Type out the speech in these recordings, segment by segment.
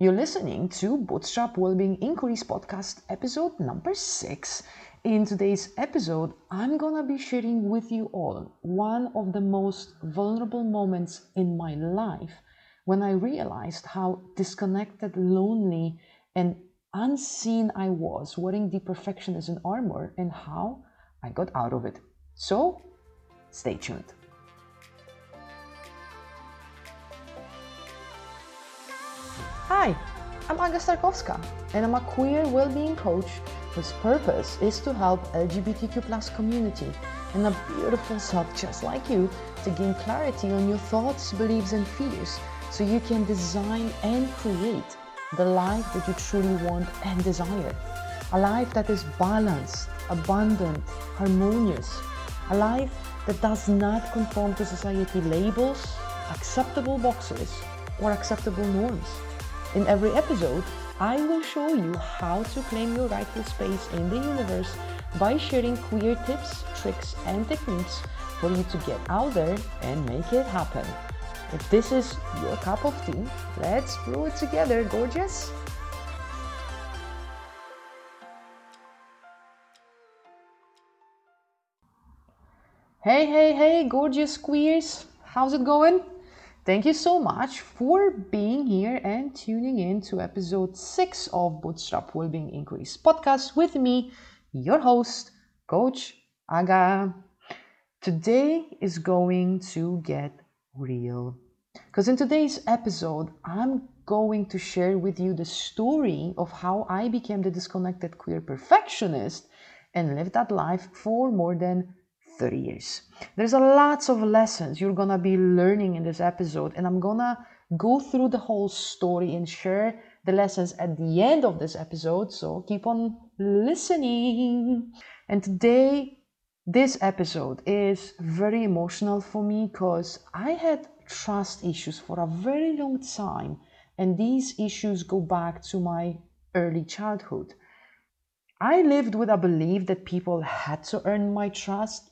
You're listening to Bootstrap Wellbeing Inquiries Podcast, episode number six. In today's episode, I'm gonna be sharing with you all one of the most vulnerable moments in my life when I realized how disconnected, lonely, and unseen I was wearing the perfectionism armor and how I got out of it. So, stay tuned. Hi, I'm Aga Starkowska, and I'm a queer well-being coach whose purpose is to help LGBTQ plus community and a beautiful self just like you to gain clarity on your thoughts, beliefs, and fears so you can design and create the life that you truly want and desire. A life that is balanced, abundant, harmonious. A life that does not conform to society labels, acceptable boxes, or acceptable norms. In every episode, I will show you how to claim your rightful space in the universe by sharing queer tips, tricks, and techniques for you to get out there and make it happen. If this is your cup of tea, let's brew it together, gorgeous! Hey, hey, hey, gorgeous queers! How's it going? Thank you so much for being here and tuning in to episode 6 of Bootstrap Wellbeing Increase podcast with me, your host, Coach Aga. Today is going to get real. Because in today's episode, I'm going to share with you the story of how I became the disconnected queer perfectionist and lived that life for more than 30 years. There's a lots of lessons you're gonna be learning in this episode, and I'm gonna go through the whole story and share the lessons at the end of this episode. So keep on listening. And today, this episode is very emotional for me because I had trust issues for a very long time, and these issues go back to my early childhood. I lived with a belief that people had to earn my trust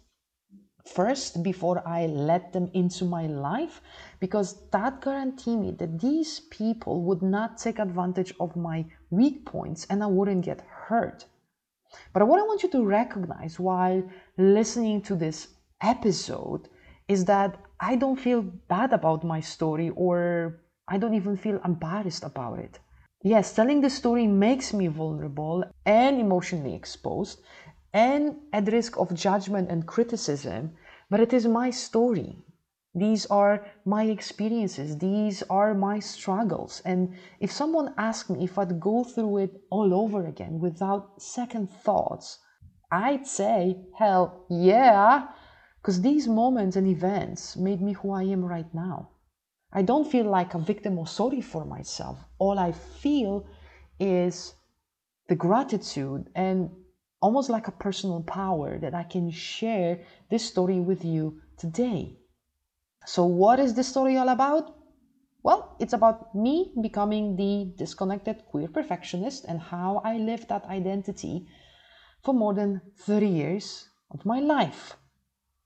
first before I let them into my life because that guaranteed me that these people would not take advantage of my weak points and I wouldn't get hurt. But what I want you to recognize while listening to this episode is that I don't feel bad about my story or I don't even feel embarrassed about it. Yes, telling the story makes me vulnerable and emotionally exposed, and at risk of judgment and criticism, but it is my story. These are my experiences, these are my struggles. And if someone asked me if I'd go through it all over again without second thoughts, I'd say, hell yeah, because these moments and events made me who I am right now. I don't feel like a victim or sorry for myself. All I feel is the gratitude and almost like a personal power that I can share this story with you today. So, what is this story all about? Well, it's about me becoming the disconnected queer perfectionist and how I lived that identity for more than 30 years of my life.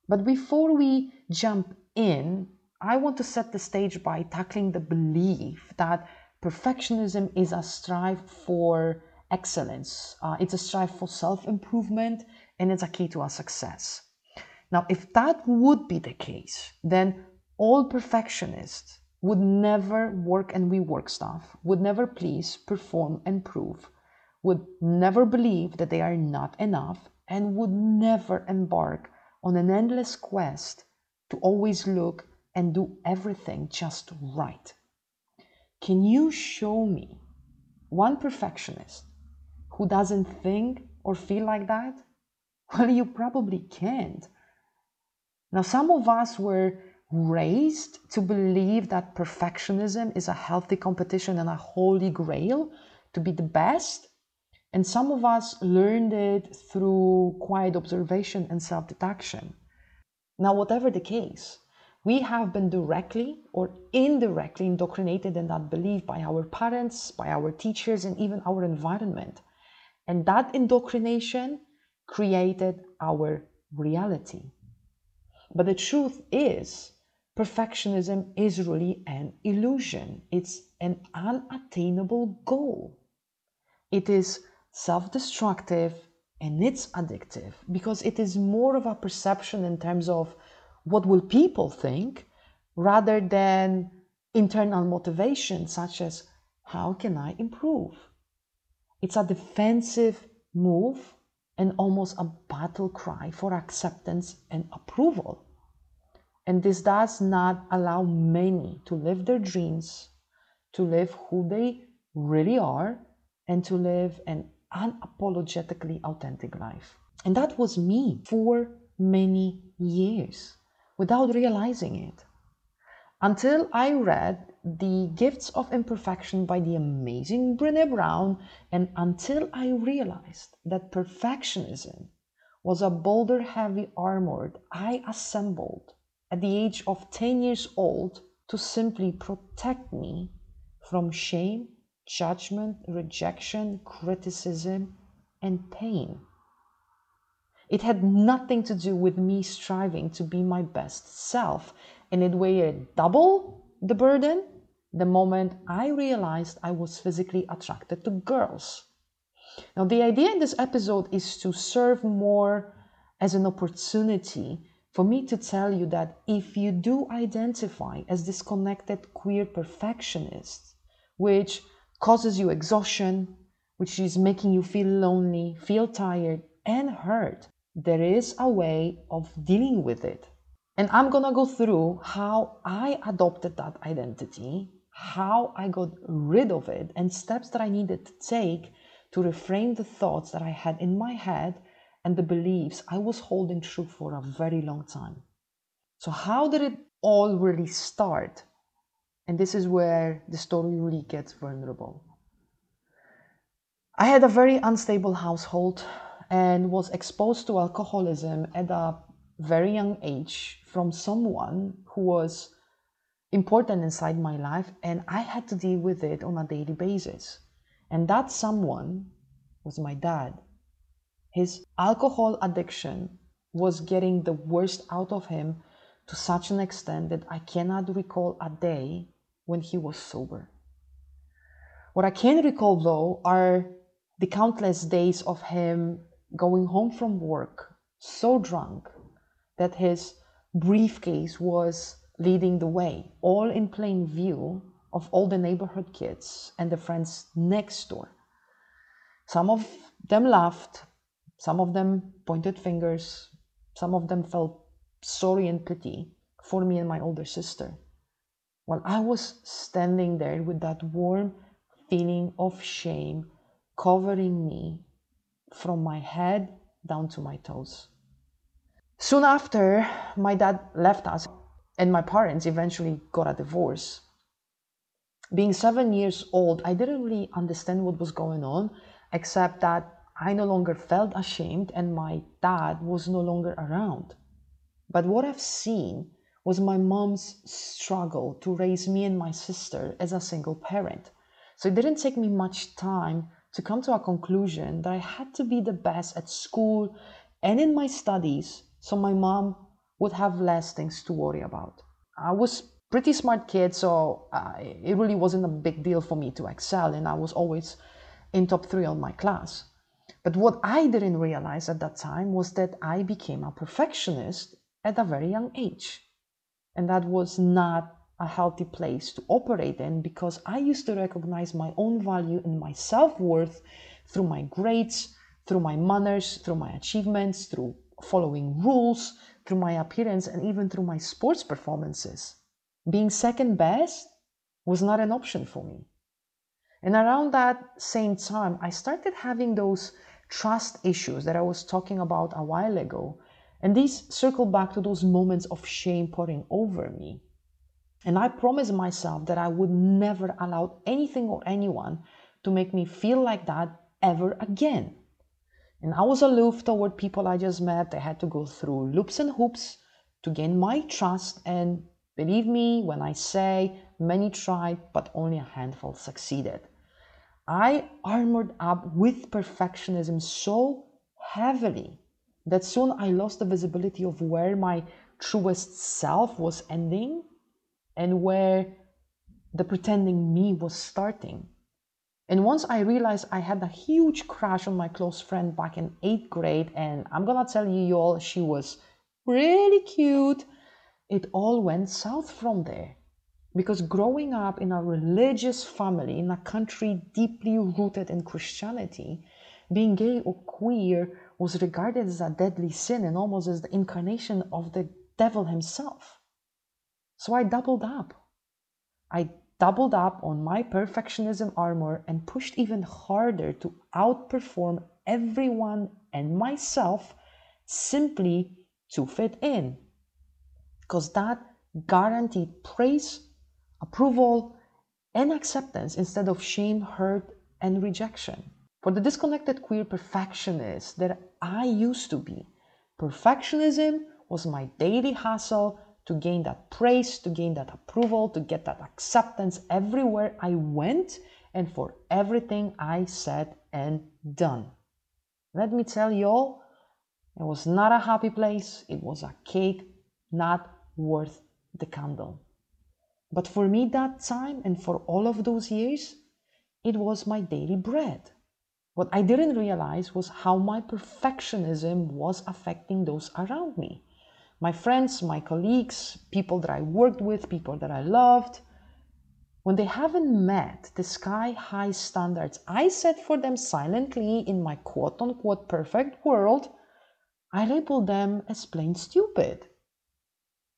But before we jump in, I want to set the stage by tackling the belief that perfectionism is a strive for excellence. Uh, it's a strive for self improvement and it's a key to our success. Now, if that would be the case, then all perfectionists would never work and rework stuff, would never please, perform, and prove, would never believe that they are not enough, and would never embark on an endless quest to always look and do everything just right. Can you show me one perfectionist who doesn't think or feel like that? Well, you probably can't. Now, some of us were raised to believe that perfectionism is a healthy competition and a holy grail to be the best. And some of us learned it through quiet observation and self detection. Now, whatever the case, we have been directly or indirectly indoctrinated in that belief by our parents, by our teachers, and even our environment. And that indoctrination created our reality. But the truth is, perfectionism is really an illusion. It's an unattainable goal. It is self destructive and it's addictive because it is more of a perception in terms of what will people think rather than internal motivation such as how can I improve? It's a defensive move and almost a battle cry for acceptance and approval. And this does not allow many to live their dreams, to live who they really are, and to live an unapologetically authentic life. And that was me for many years without realizing it. Until I read The Gifts of Imperfection by the amazing Brene Brown, and until I realized that perfectionism was a boulder heavy armor I assembled at the age of 10 years old to simply protect me from shame judgment, rejection, criticism, and pain. It had nothing to do with me striving to be my best self, and it weighed double the burden the moment I realized I was physically attracted to girls. Now, the idea in this episode is to serve more as an opportunity for me to tell you that if you do identify as disconnected queer perfectionist, which causes you exhaustion, which is making you feel lonely, feel tired, and hurt, there is a way of dealing with it. And I'm gonna go through how I adopted that identity, how I got rid of it, and steps that I needed to take to reframe the thoughts that I had in my head and the beliefs I was holding true for a very long time. So, how did it all really start? And this is where the story really gets vulnerable. I had a very unstable household and was exposed to alcoholism at a very young age from someone who was important inside my life, and I had to deal with it on a daily basis. And that someone was my dad. His alcohol addiction was getting the worst out of him to such an extent that I cannot recall a day when he was sober. What I can recall though are the countless days of him going home from work so drunk that his briefcase was leading the way, all in plain view of all the neighborhood kids and the friends next door. Some of them laughed, some of them pointed fingers, some of them felt sorry and pity for me and my older sister. While I was standing there with that warm feeling of shame covering me from my head down to my toes. Soon after, my dad left us, and my parents eventually got a divorce. Being seven years old, I didn't really understand what was going on, except that I no longer felt ashamed and my dad was no longer around. But what I've seen was my mom's struggle to raise me and my sister as a single parent. So it didn't take me much time to come to a conclusion that I had to be the best at school and in my studies so my mom would have less things to worry about. I was pretty smart kid, so it really wasn't a big deal for me to excel, and I was always in top three on my class. But what I didn't realize at that time was that I became a perfectionist at a very young age. And that was not a healthy place to operate in because I used to recognize my own value and my self worth through my grades, through my manners, through my achievements, through following rules, through my appearance, and even through my sports performances. Being second best was not an option for me. And around that same time, I started having those trust issues that I was talking about a while ago, and these circle back to those moments of shame pouring over me. And I promised myself that I would never allow anything or anyone to make me feel like that ever again. And I was aloof toward people I just met. They had to go through loops and hoops to gain my trust. And believe me when I say many tried, but only a handful succeeded. I armored up with perfectionism so heavily that soon I lost the visibility of where my truest self was ending and where the pretending me was starting. And once I realized I had a huge crush on my close friend back in eighth grade, and I'm gonna tell you, y'all, she was really cute, it all went south from there. Because growing up in a religious family in a country deeply rooted in Christianity, being gay or queer was regarded as a deadly sin and almost as the incarnation of the devil himself. So I doubled up. I doubled up on my perfectionism armor and pushed even harder to outperform everyone and myself simply to fit in. Because that guaranteed praise approval, and acceptance instead of shame, hurt, and rejection. For the disconnected queer perfectionist that I used to be, perfectionism was my daily hustle to gain that praise, to gain that approval, to get that acceptance everywhere I went and for everything I said and done. Let me tell you all, it was not a happy place. It was a cake not worth the candle. But for me, that time and for all of those years, it was my daily bread. What I didn't realize was how my perfectionism was affecting those around me my friends, my colleagues, people that I worked with, people that I loved. When they haven't met the sky high standards I set for them silently in my quote unquote perfect world, I label them as plain stupid.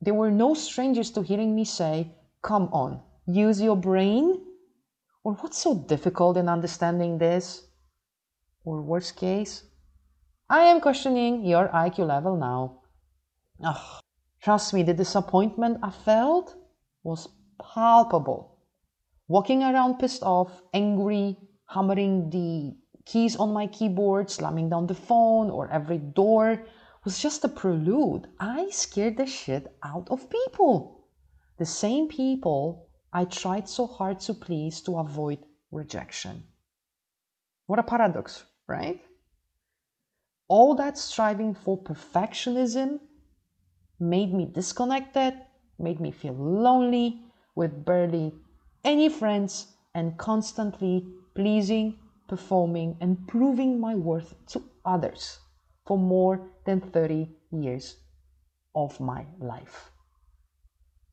They were no strangers to hearing me say, Come on, use your brain? Or what's so difficult in understanding this? Or worst case, I am questioning your IQ level now. Ugh, trust me, the disappointment I felt was palpable. Walking around pissed off, angry, hammering the keys on my keyboard, slamming down the phone or every door was just a prelude. I scared the shit out of people the same people I tried so hard to please to avoid rejection. What a paradox, right? All that striving for perfectionism made me disconnected, made me feel lonely, with barely any friends, and constantly pleasing, performing, and proving my worth to others for more than 30 years of my life.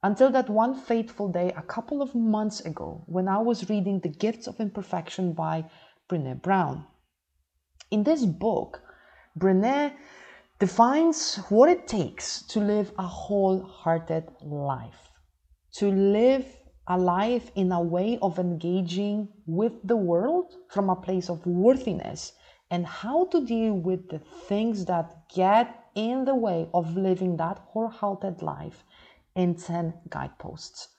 Until that one fateful day a couple of months ago when I was reading The Gifts of Imperfection by Brene Brown. In this book, Brene defines what it takes to live a wholehearted life, to live a life in a way of engaging with the world from a place of worthiness, and how to deal with the things that get in the way of living that wholehearted life in 10 guideposts.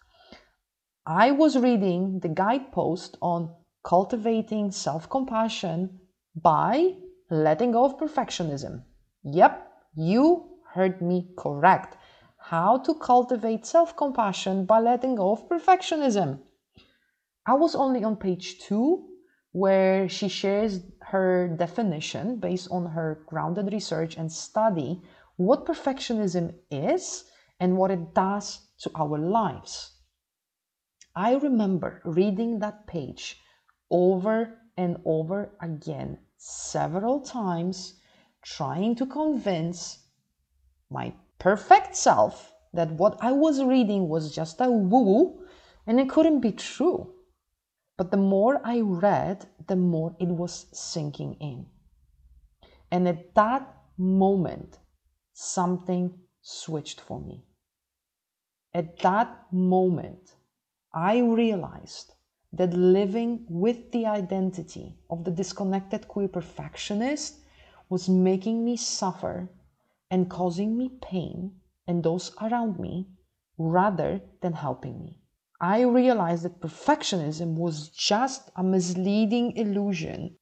I was reading the guidepost on cultivating self compassion by letting go of perfectionism. Yep, you heard me correct. How to cultivate self compassion by letting go of perfectionism. I was only on page two where she shares her definition based on her grounded research and study what perfectionism is and what it does to our lives. I remember reading that page over and over again several times, trying to convince my perfect self that what I was reading was just a woo and it couldn't be true. But the more I read, the more it was sinking in. And at that moment, something switched for me. At that moment, I realized that living with the identity of the disconnected queer perfectionist was making me suffer and causing me pain and those around me rather than helping me. I realized that perfectionism was just a misleading illusion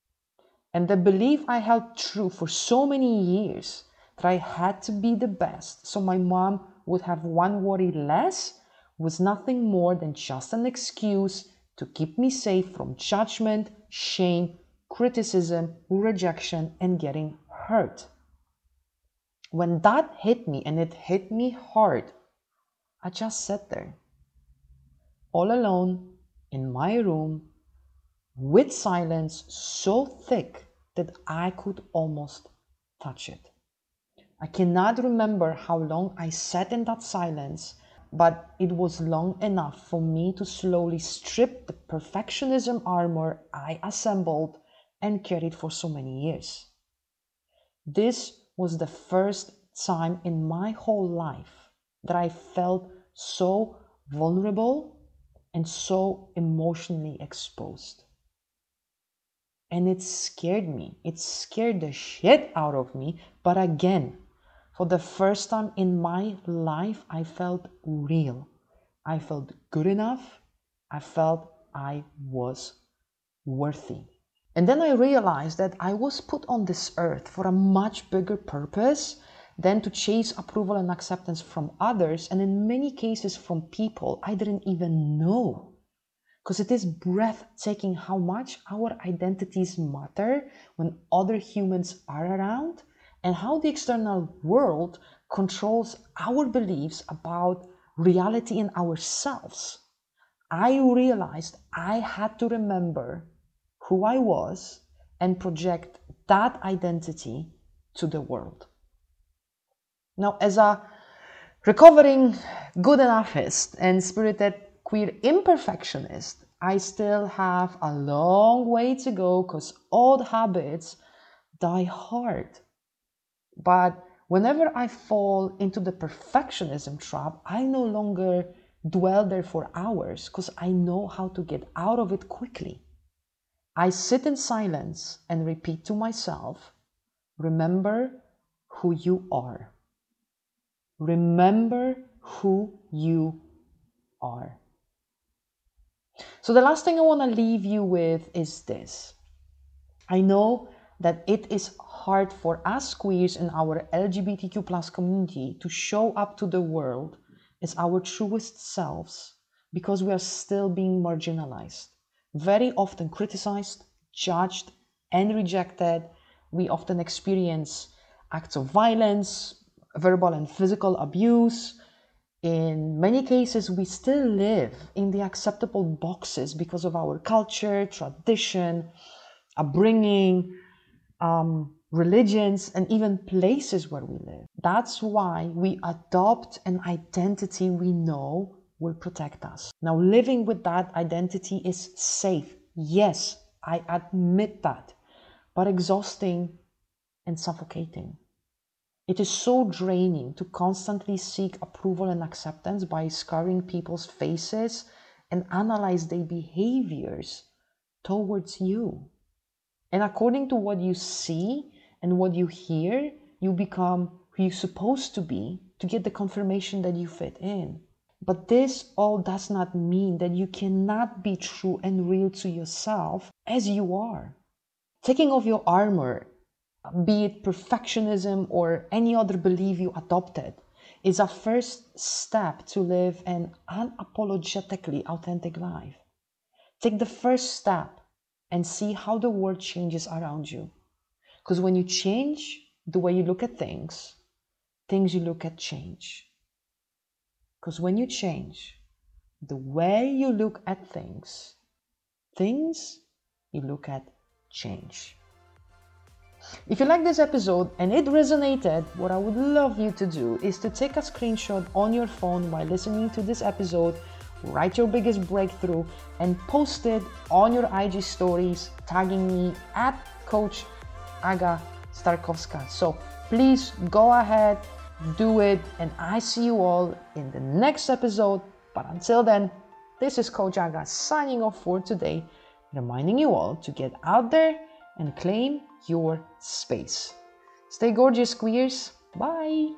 and the belief I held true for so many years that I had to be the best so my mom would have one worry less was nothing more than just an excuse to keep me safe from judgment, shame, criticism, rejection, and getting hurt. When that hit me, and it hit me hard, I just sat there. all alone in my room with silence so thick that I could almost touch it. I cannot remember how long I sat in that silence, but it was long enough for me to slowly strip the perfectionism armor I assembled and carried for so many years. This was the first time in my whole life that I felt so vulnerable and so emotionally exposed. And it scared me. It scared the shit out of me. But again, for the first time in my life, I felt real. I felt good enough. I felt I was worthy. And then I realized that I was put on this earth for a much bigger purpose than to chase approval and acceptance from others, and in many cases from people I didn't even know. Because it is breathtaking how much our identities matter when other humans are around, and how the external world controls our beliefs about reality in ourselves. I realized I had to remember who I was and project that identity to the world. Now, as a recovering good enoughist and spirited queer imperfectionist, I still have a long way to go because old habits die hard. But whenever I fall into the perfectionism trap, I no longer dwell there for hours because I know how to get out of it quickly. I sit in silence and repeat to myself, remember who you are. Remember who you are. So, the last thing I want to leave you with is this. I know that it is hard for us queers in our LGBTQ plus community to show up to the world as our truest selves because we are still being marginalized, very often criticized, judged, and rejected. We often experience acts of violence, verbal and physical abuse. In many cases, we still live in the acceptable boxes because of our culture, tradition, upbringing, um, religions, and even places where we live. That's why we adopt an identity we know will protect us. Now, living with that identity is safe. Yes, I admit that, but exhausting and suffocating. It is so draining to constantly seek approval and acceptance by scarring people's faces and analyze their behaviors towards you. And according to what you see and what you hear, you become who you're supposed to be to get the confirmation that you fit in. But this all does not mean that you cannot be true and real to yourself as you are. Taking off your armor be it perfectionism or any other belief you adopted, is a first step to live an unapologetically authentic life. Take the first step and see how the world changes around you. Because when you change the way you look at things, things you look at change. Because when you change the way you look at things, things you look at change. If you like this episode and it resonated, what I would love you to do is to take a screenshot on your phone while listening to this episode, write your biggest breakthrough, and post it on your IG stories, tagging me at Coach Aga Starkowska. So please go ahead, do it, and I see you all in the next episode. But until then, this is Coach Aga signing off for today, reminding you all to get out there and claim your space. Stay gorgeous, queers. Bye.